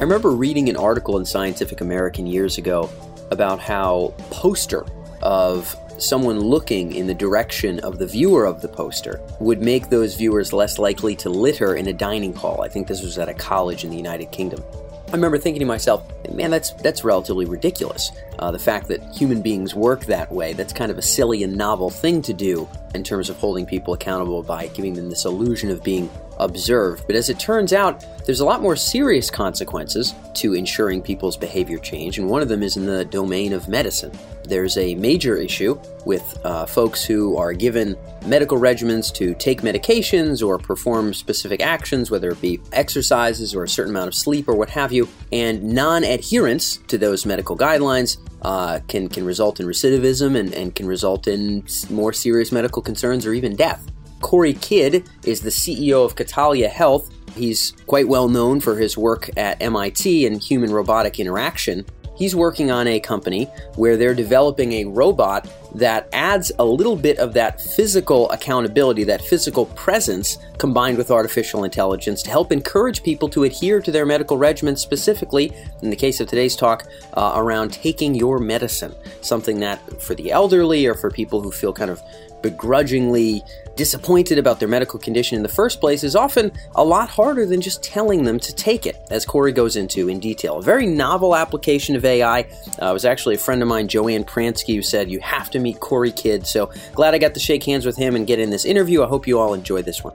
I remember reading an article in Scientific American years ago about how poster of someone looking in the direction of the viewer of the poster would make those viewers less likely to litter in a dining hall. I think this was at a college in the United Kingdom. I remember thinking to myself, man, that's that's relatively ridiculous. Uh, the fact that human beings work that way, that's kind of a silly and novel thing to do in terms of holding people accountable by giving them this illusion of being observed. But as it turns out, there's a lot more serious consequences to ensuring people's behavior change, and one of them is in the domain of medicine. There's a major issue with uh, folks who are given medical regimens to take medications or perform specific actions, whether it be exercises or a certain amount of sleep or what have you, and non adherence to those medical guidelines uh, can, can result in recidivism and, and can result in more serious medical concerns or even death. Cory Kidd is the CEO of Catalia Health. He's quite well known for his work at MIT in human robotic interaction. He's working on a company where they're developing a robot that adds a little bit of that physical accountability, that physical presence, combined with artificial intelligence to help encourage people to adhere to their medical regimen, specifically, in the case of today's talk, uh, around taking your medicine. Something that for the elderly or for people who feel kind of begrudgingly disappointed about their medical condition in the first place is often a lot harder than just telling them to take it, as Cory goes into in detail. A very novel application of AI. Uh, it was actually a friend of mine, Joanne Pransky, who said, You have to meet Cory Kidd. So glad I got to shake hands with him and get in this interview. I hope you all enjoy this one.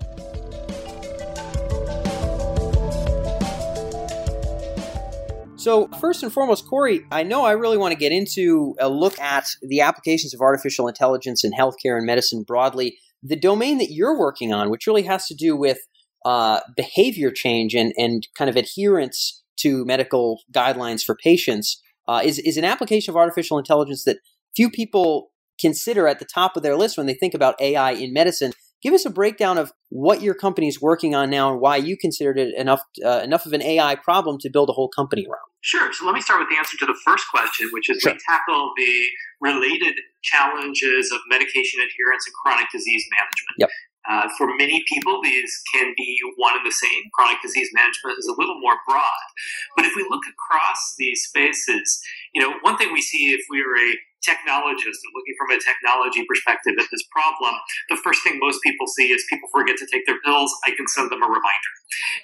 So, first and foremost, Cory, I know I really want to get into a look at the applications of artificial intelligence in healthcare and medicine broadly. The domain that you're working on, which really has to do with uh, behavior change and, and kind of adherence to medical guidelines for patients, uh, is, is an application of artificial intelligence that few people consider at the top of their list when they think about AI in medicine. Give us a breakdown of what your company is working on now and why you considered it enough uh, enough of an AI problem to build a whole company around. Sure. So let me start with the answer to the first question, which is sure. we tackle the related challenges of medication adherence and chronic disease management. Yep. Uh, for many people, these can be one and the same. Chronic disease management is a little more broad. But if we look across these spaces, you know, one thing we see if we are a technologist and looking from a technology perspective at this problem, the first thing most people see is people forget to take their pills. I can send them a reminder.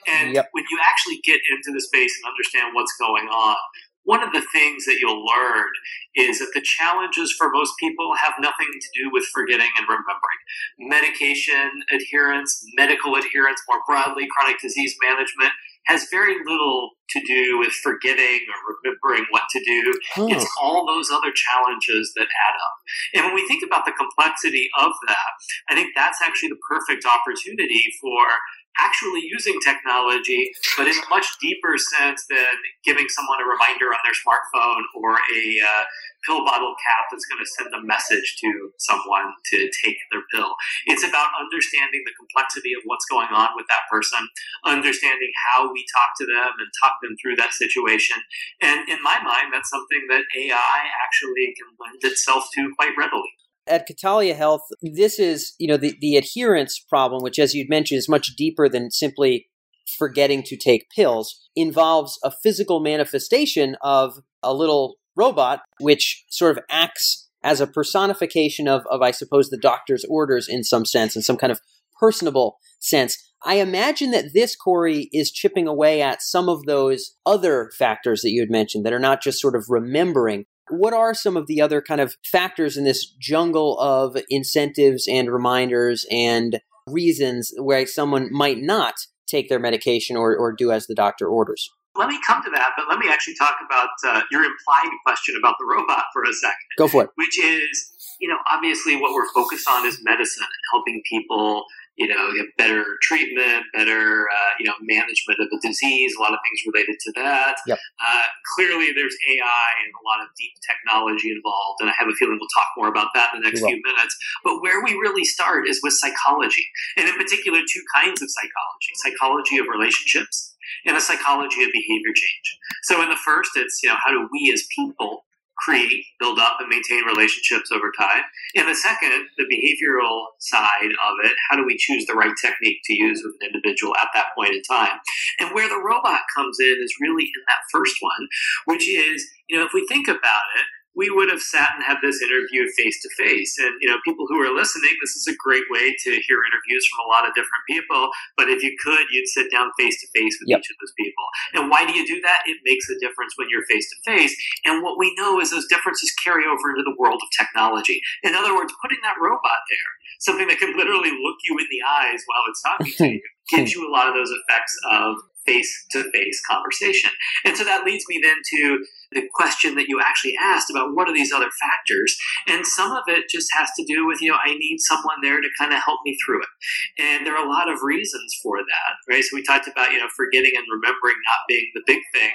And yep. when you actually get into the space and understand what's going on, one of the things that you'll learn is that the challenges for most people have nothing to do with forgetting and remembering. Medication adherence, medical adherence more broadly, chronic disease management has very little to do with forgetting or remembering what to do. Oh. It's all those other challenges that add up. And when we think about the complexity of that, I think that's actually the perfect opportunity for actually using technology, but in a much deeper sense than giving someone a reminder on their smartphone or a uh, pill bottle cap that's going to send a message to someone to take their pill. It's about understanding the complexity of what's going on with that person, understanding how we talk to them and talk them through that situation. And in my mind, that's something that AI actually can lend itself to quite readily at Catalia Health, this is, you know, the, the adherence problem, which as you'd mentioned is much deeper than simply forgetting to take pills, involves a physical manifestation of a little robot, which sort of acts as a personification of, of, I suppose, the doctor's orders in some sense, in some kind of personable sense. I imagine that this, Cory, is chipping away at some of those other factors that you had mentioned that are not just sort of remembering what are some of the other kind of factors in this jungle of incentives and reminders and reasons where someone might not take their medication or, or do as the doctor orders? Let me come to that, but let me actually talk about uh, your implied question about the robot for a second. Go for it. Which is, you know, obviously what we're focused on is medicine and helping people you know, get better treatment, better, uh, you know, management of the disease, a lot of things related to that. Yep. Uh, clearly, there's AI and a lot of deep technology involved, and I have a feeling we'll talk more about that in the next few minutes. But where we really start is with psychology, and in particular, two kinds of psychology psychology of relationships and a psychology of behavior change. So, in the first, it's, you know, how do we as people create, build up, and maintain relationships over time. And the second, the behavioral side of it, how do we choose the right technique to use with an individual at that point in time? And where the robot comes in is really in that first one, which is, you know, if we think about it, we would have sat and had this interview face to face. And you know, people who are listening, this is a great way to hear interviews from a lot of different people. But if you could, you'd sit down face to face with yep. each of those people. And why do you do that? It makes a difference when you're face to face. And what we know is those differences carry over into the world of technology. In other words, putting that robot there, something that can literally look you in the eyes while it's talking to you, gives you a lot of those effects of face to face conversation. And so that leads me then to the question that you actually asked about what are these other factors. And some of it just has to do with, you know, I need someone there to kind of help me through it. And there are a lot of reasons for that, right? So we talked about, you know, forgetting and remembering not being the big thing.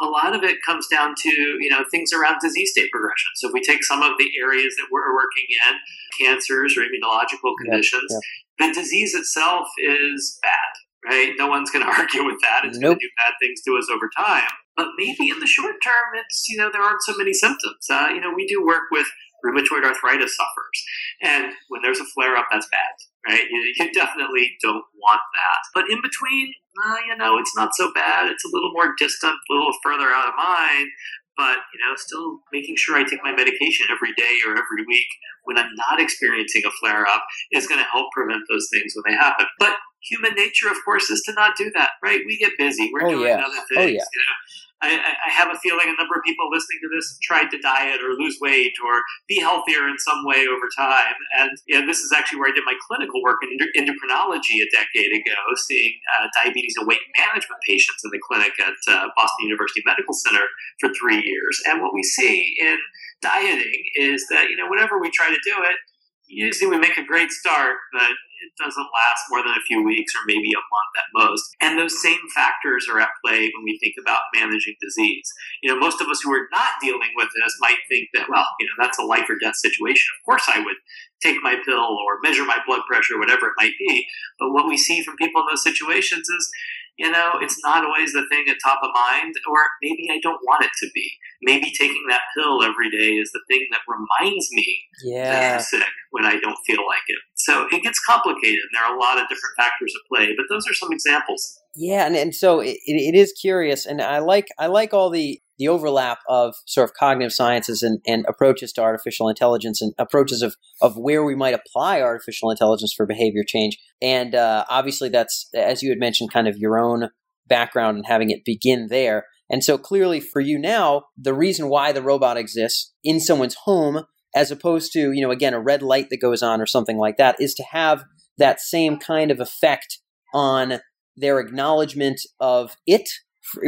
A lot of it comes down to, you know, things around disease state progression. So if we take some of the areas that we're working in, cancers or immunological conditions, yeah, yeah. the disease itself is bad right? No one's going to argue with that. It's nope. going to do bad things to us over time. But maybe in the short term, it's, you know, there aren't so many symptoms. Uh, you know, we do work with rheumatoid arthritis sufferers. And when there's a flare up, that's bad, right? You, you definitely don't want that. But in between, uh, you know, it's not so bad. It's a little more distant, a little further out of mind. But, you know, still making sure I take my medication every day or every week when I'm not experiencing a flare up is going to help prevent those things when they happen. But human nature, of course, is to not do that, right? We get busy. We're oh, doing yeah. other oh, things. Oh, yeah. You know? I, I, have a feeling a number of people listening to this tried to diet or lose weight or be healthier in some way over time. And you know, this is actually where I did my clinical work in endocrinology a decade ago, seeing uh, diabetes and weight management patients in the clinic at uh, Boston University Medical Center for three years. And what we see in dieting is that, you know, whenever we try to do it, usually we make a great start, but it doesn't last more than a few weeks or maybe a month at most. And those same factors are at play when we think about managing disease. You know, most of us who are not dealing with this might think that, well, you know, that's a life or death situation. Of course I would take my pill or measure my blood pressure, whatever it might be. But what we see from people in those situations is you know, it's not always the thing at top of mind, or maybe I don't want it to be. Maybe taking that pill every day is the thing that reminds me yeah. that I'm sick when I don't feel like it. So it gets complicated. There are a lot of different factors at play, but those are some examples. Yeah, and, and so it, it is curious, and I like I like all the the overlap of sort of cognitive sciences and, and approaches to artificial intelligence and approaches of, of where we might apply artificial intelligence for behavior change. And uh, obviously, that's, as you had mentioned, kind of your own background and having it begin there. And so clearly for you now, the reason why the robot exists in someone's home, as opposed to, you know, again, a red light that goes on or something like that, is to have that same kind of effect on their acknowledgement of it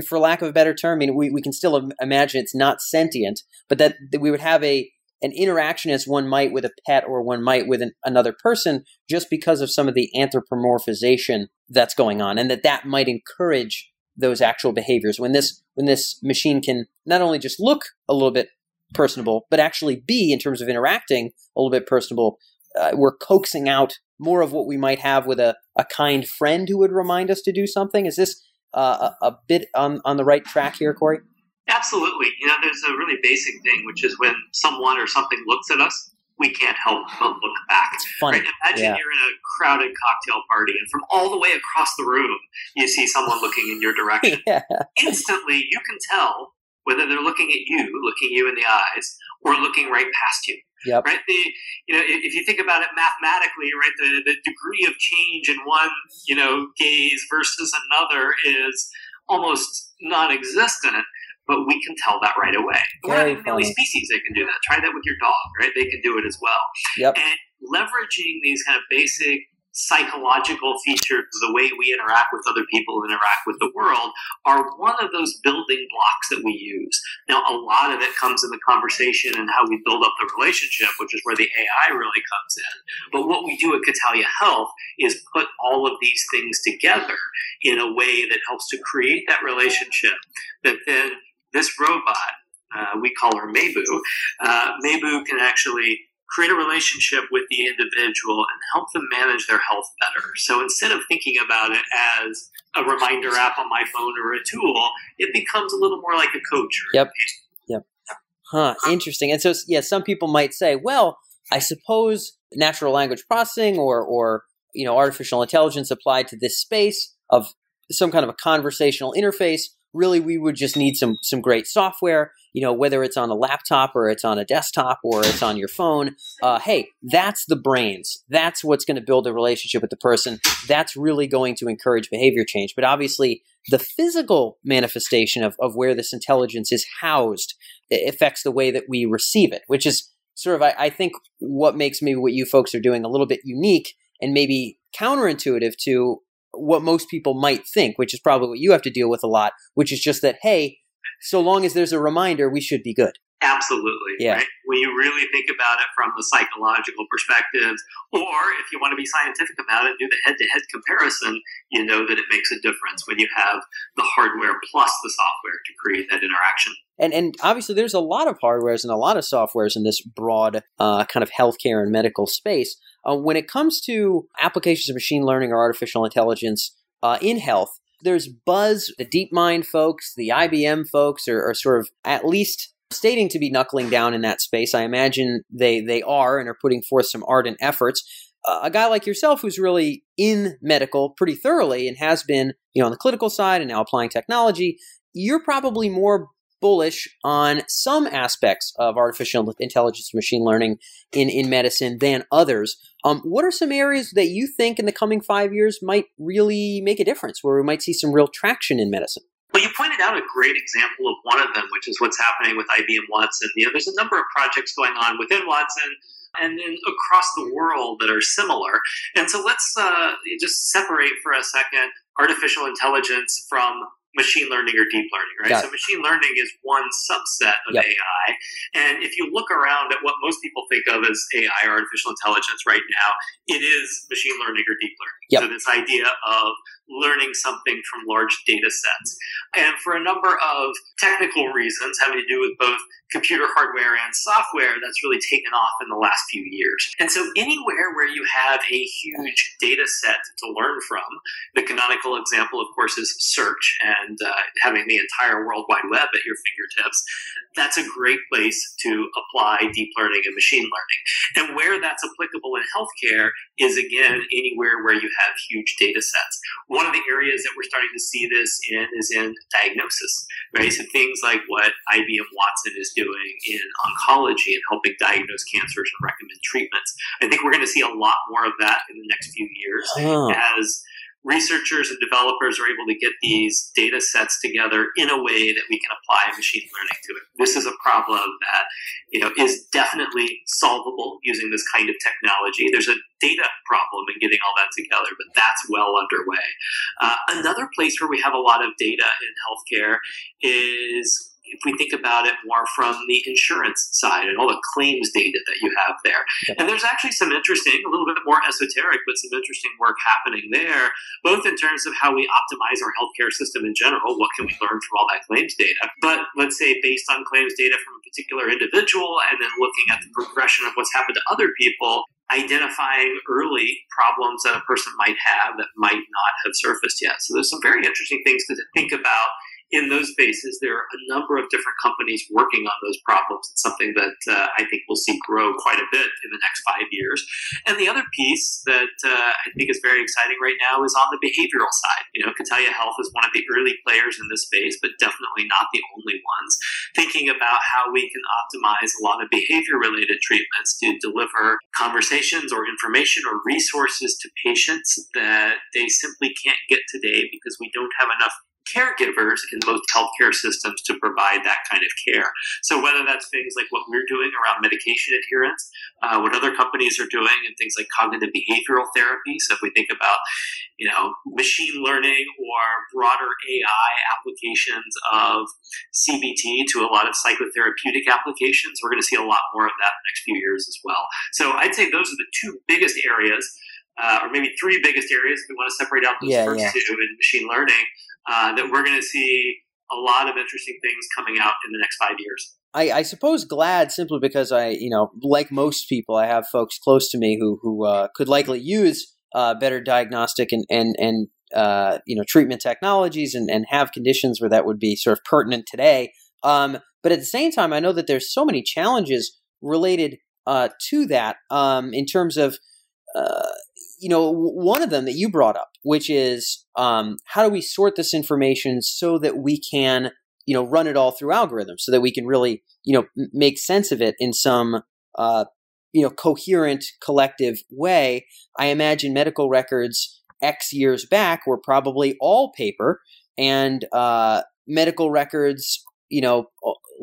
for, lack of a better term, I mean, we, we can still imagine it's not sentient, but that, that we would have a an interaction as one might with a pet or one might with an, another person just because of some of the anthropomorphization that's going on and that that might encourage those actual behaviors. When this when this machine can not only just look a little bit personable but actually be in terms of interacting a little bit personable uh, we're coaxing out more of what we might have with a, a kind friend who would remind us to do something is this uh, a, a, bit on, on the right track here, Cory? Absolutely. You know, there's a really basic thing, which is when someone or something looks at us, we can't help but look back. It's funny. Right? Imagine yeah. you're in a crowded cocktail party, and from all the way across the room, you see someone looking in your direction. yeah. Instantly, you can tell whether they're looking at you, looking you in the eyes, or looking right past you. Yep. Right. The you know if you think about it mathematically, right, the the degree of change in one you know gaze versus another is almost non-existent. But we can tell that right away. We're not the only species that can do that. Try that with your dog, right? They can do it as well. Yep. And leveraging these kind of basic psychological features, the way we interact with other people and interact with the world are one of those building blocks that we use. Now, a lot of it comes in the conversation and how we build up the relationship, which is where the AI really comes in. But what we do at Catalia Health is put all of these things together in a way that helps to create that relationship that then this robot, uh, we call her Mabu, uh, Mabu can actually create a relationship with the individual and help them manage their health better. So instead of thinking about it as a reminder app on my phone or a tool, it becomes a little more like a coach. yep. Yep. Huh, interesting. And so, yeah, some people might say, well, I suppose natural language processing or, or you know, artificial intelligence applied to this space of some kind of a conversational interface. Really, we would just need some some great software. You know, whether it's on a laptop or it's on a desktop or it's on your phone. Uh, hey, that's the brains. That's what's going to build a relationship with the person. That's really going to encourage behavior change. But obviously, the physical manifestation of, of where this intelligence is housed affects the way that we receive it, which is sort of, I, I think, what makes maybe what you folks are doing a little bit unique and maybe counterintuitive to what most people might think, which is probably what you have to deal with a lot, which is just that, hey, so long as there's a reminder, we should be good. Absolutely. Yeah. Right? When you really think about it from the psychological perspective, or if you want to be scientific about it, do the head to head comparison, you know that it makes a difference when you have the hardware plus the software to create that interaction. And, and obviously, there's a lot of hardwares and a lot of softwares in this broad uh, kind of healthcare and medical space. Uh, when it comes to applications of machine learning or artificial intelligence uh, in health, there's buzz. The DeepMind folks, the IBM folks are, are sort of at least stating to be knuckling down in that space. I imagine they they are and are putting forth some ardent efforts. Uh, a guy like yourself who's really in medical pretty thoroughly and has been, you know, on the clinical side and now applying technology, you're probably more bullish on some aspects of artificial intelligence machine learning in, in medicine than others. Um, what are some areas that you think in the coming five years might really make a difference, where we might see some real traction in medicine? Well, you pointed out a great example of one of them, which is what's happening with IBM Watson. You know, there's a number of projects going on within Watson and then across the world that are similar. And so let's uh, just separate for a second artificial intelligence from machine learning or deep learning, right? Got so it. machine learning is one subset of yep. AI. And if you look around at what most people think of as AI, or artificial intelligence right now, it is machine learning or deep learning. Yep. So this idea of learning something from large data sets. And for a number of technical reasons having to do with both computer hardware and software, that's really taken off in the last few years. And so anywhere where you have a huge data set to learn from, the canonical example, of course, is search and uh, having the entire World Wide Web at your fingertips. That's a great place to apply deep learning and machine learning. And where that's applicable in healthcare is again anywhere where you have huge data sets. One of the areas that we're starting to see this in is in diagnosis, right? So things like what IBM Watson is doing in oncology and helping diagnose cancers and recommend treatments. I think we're going to see a lot more of that in the next few years oh. as researchers and developers are able to get these data sets together in a way that we can apply machine learning to it. This is a problem that you know is definitely solvable using this kind of technology. There's a data problem in getting all that together, but that's well underway. Uh, another place where we have a lot of data in healthcare is if we think about it more from the insurance side and all the claims data that you have there. And there's actually some interesting, a little bit more esoteric, but some interesting work happening there, both in terms of how we optimize our healthcare system in general. What can we learn from all that claims data? But let's say based on claims data from a particular individual and then looking at the progression of what's happened to other people, identifying early problems that a person might have that might not have surfaced yet. So there's some very interesting things to think about in those spaces, there are a number of different companies working on those problems. It's something that uh, I think we'll see grow quite a bit in the next five years. And the other piece that uh, I think is very exciting right now is on the behavioral side. You know, Catalia Health is one of the early players in this space, but definitely not the only ones. Thinking about how we can optimize a lot of behavior related treatments to deliver conversations or information or resources to patients that they simply can't get today because we don't have enough caregivers in most healthcare systems to provide that kind of care. So whether that's things like what we're doing around medication adherence, uh, what other companies are doing, and things like cognitive behavioral therapy. So if we think about, you know, machine learning or broader AI applications of CBT to a lot of psychotherapeutic applications, we're going to see a lot more of that in the next few years as well. So I'd say those are the two biggest areas. Uh, or maybe three biggest areas if we want to separate out those yeah, first yeah. two in machine learning uh, that we're going to see a lot of interesting things coming out in the next five years. I, I, suppose glad simply because I, you know, like most people, I have folks close to me who who uh, could likely use uh, better diagnostic and and and uh, you know treatment technologies and and have conditions where that would be sort of pertinent today. Um, but at the same time, I know that there's so many challenges related uh, to that um, in terms of, uh, you know, one of them that you brought up, which is um, how do we sort this information so that we can, you know, run it all through algorithms so that we can really, you know, m- make sense of it in some, uh, you know, coherent collective way. I imagine medical records X years back were probably all paper and uh, medical records, you know,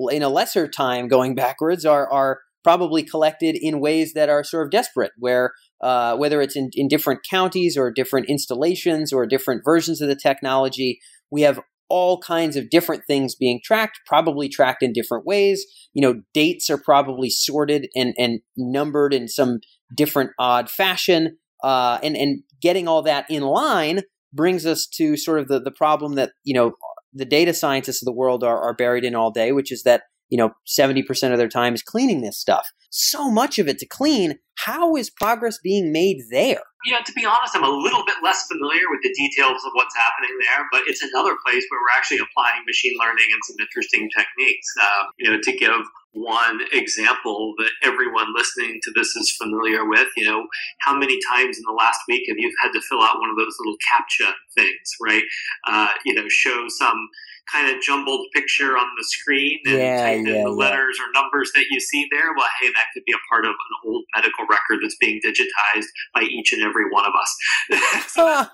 in a lesser time going backwards are are probably collected in ways that are sort of desperate, where uh, whether it's in, in different counties or different installations or different versions of the technology, we have all kinds of different things being tracked, probably tracked in different ways. You know, dates are probably sorted and, and numbered in some different odd fashion. Uh, and, and getting all that in line brings us to sort of the, the problem that, you know, the data scientists of the world are, are buried in all day, which is that you know 70% of their time is cleaning this stuff. So much of it to clean. How is progress being made there? You know to be honest i'm a little bit less familiar with the details of what's happening there but it's another place where we're actually applying machine learning and some interesting techniques uh, you know to give one example that everyone listening to this is familiar with you know how many times in the last week have you had to fill out one of those little captcha things right uh, you know show some kind of jumbled picture on the screen and yeah, type yeah, in the letters or numbers that you see there, well, hey, that could be a part of an old medical record that's being digitized by each and every one of us. so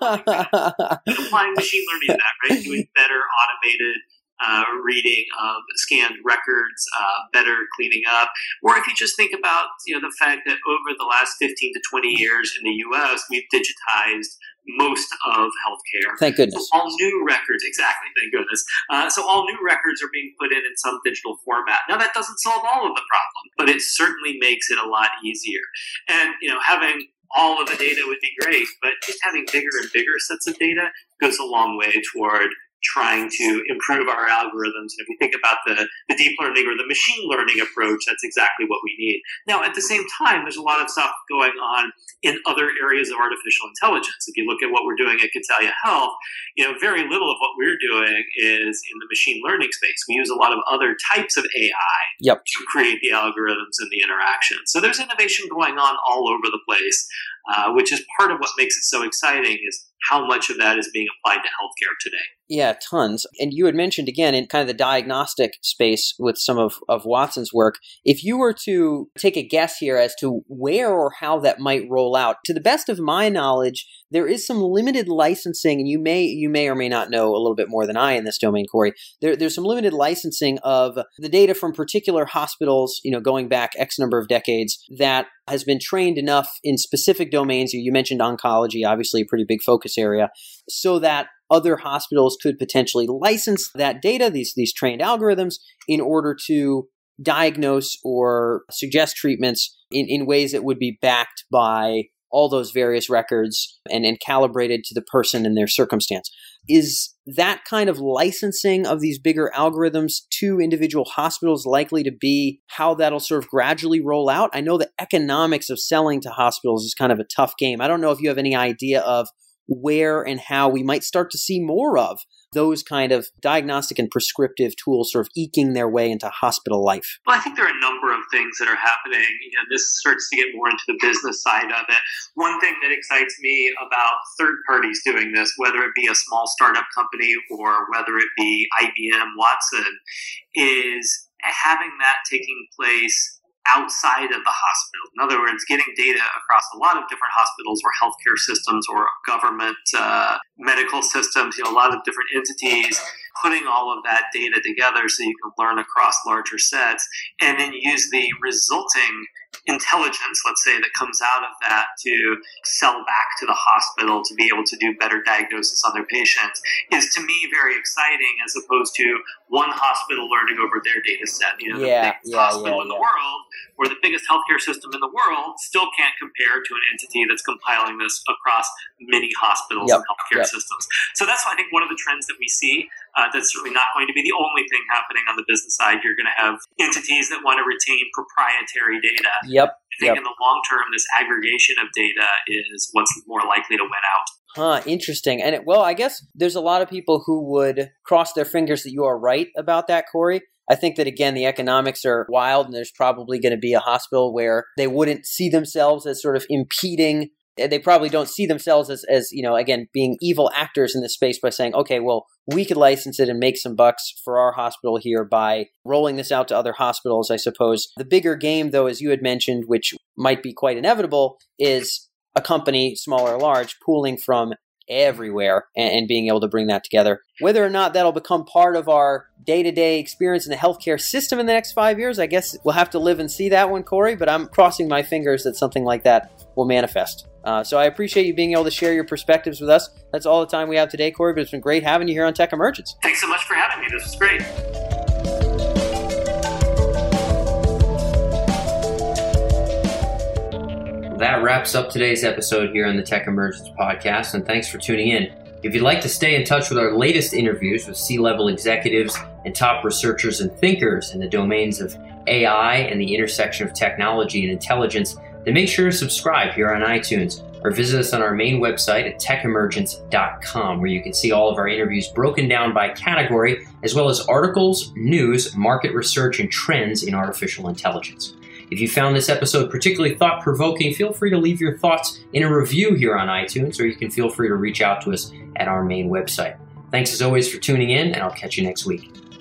applying machine learning to that, right? Doing better automated uh, reading of scanned records, uh, better cleaning up. Or if you just think about you know the fact that over the last 15 to 20 years in the U.S., we've digitized most of healthcare. Thank goodness. So all new records, exactly. Thank goodness. Uh, so all new records are being put in in some digital format. Now that doesn't solve all of the problem, but it certainly makes it a lot easier. And you know, having all of the data would be great, but just having bigger and bigger sets of data goes a long way toward trying to improve our algorithms. And if we think about the, the deep learning or the machine learning approach, that's exactly what we need. Now, at the same time, there's a lot of stuff going on in other areas of artificial intelligence. If you look at what we're doing at Catalia Health, you know, very little of what we're doing is in the machine learning space. We use a lot of other types of AI yep. to create the algorithms and the interactions. So there's innovation going on all over the place, uh, which is part of what makes it so exciting is how much of that is being applied to healthcare today. Yeah, tons. And you had mentioned again in kind of the diagnostic space with some of, of Watson's work. If you were to take a guess here as to where or how that might roll out, to the best of my knowledge, there is some limited licensing, and you may you may or may not know a little bit more than I in this domain, Cory. There, there's some limited licensing of the data from particular hospitals, you know, going back X number of decades that has been trained enough in specific domains. You mentioned oncology, obviously a pretty big focus area, so that other hospitals could potentially license that data, these these trained algorithms, in order to diagnose or suggest treatments in, in ways that would be backed by all those various records and, and calibrated to the person and their circumstance. Is that kind of licensing of these bigger algorithms to individual hospitals likely to be how that'll sort of gradually roll out? I know the economics of selling to hospitals is kind of a tough game. I don't know if you have any idea of where and how we might start to see more of those kind of diagnostic and prescriptive tools sort of eking their way into hospital life? Well, I think there are a number of things that are happening. You know, this starts to get more into the business side of it. One thing that excites me about third parties doing this, whether it be a small startup company or whether it be IBM Watson, is having that taking place outside of the hospital. In other words, getting data across a lot of different hospitals or healthcare systems or government uh, medical systems, you know, a lot of different entities, putting all of that data together so you can learn across larger sets and then use the resulting intelligence, let's say, that comes out of that to sell back to the hospital to be able to do better diagnosis on their patients is to me very exciting as opposed to one hospital learning over their data set. You know, yeah, the biggest yeah, hospital yeah, in the world or the biggest healthcare system in the world still can't compare to an entity that's compiling this across many hospitals Yep, and healthcare yep. systems. So that's why I think one of the trends that we see. Uh, that's certainly not going to be the only thing happening on the business side. You're going to have entities that want to retain proprietary data. Yep. I think Yep. in the long term, this aggregation of data is what's more likely to win out. Huh, interesting. And it, well, I guess there's a lot of people who would cross their fingers that you are right about that, Cory. I think that again, the economics are wild, and there's probably going to be a hospital where they wouldn't see themselves as sort of impeding. Eh, they probably don't see themselves as, as you know, again, being evil actors in this space by saying, okay, well, we could license it and make some bucks for our hospital here by rolling this out to other hospitals, I suppose. The bigger game, though, as you had mentioned, which might be quite inevitable, is a company, small or large, pooling from everywhere and, and, being able to bring that together. Whether or not that'll become part of our day to day experience in the healthcare system in the next five years, I guess we'll have to live and see that one, Cory, but I'm crossing my fingers that something like that will manifest. Uh, so I appreciate you being able to share your perspectives with us. That's all the time we have today, Cory, but it's been great having you here on Tech Emergence. Thanks so much for having me. This was great. that wraps up today's episode here on the Tech Emergence podcast, and thanks for tuning in. If you'd like to stay in touch with our latest interviews with C level executives and top researchers and thinkers in the domains of AI and the intersection of technology and intelligence, then make sure to subscribe here on iTunes or visit us on our main website at techemergence.com, where you can see all of our interviews broken down by category, as well as articles, news, market research, and trends in artificial intelligence. If you found this episode particularly thought provoking, feel free to leave your thoughts in a review here on iTunes, or you can feel free to reach out to us at our main website. Thanks as always for tuning in, and I'll catch you next week.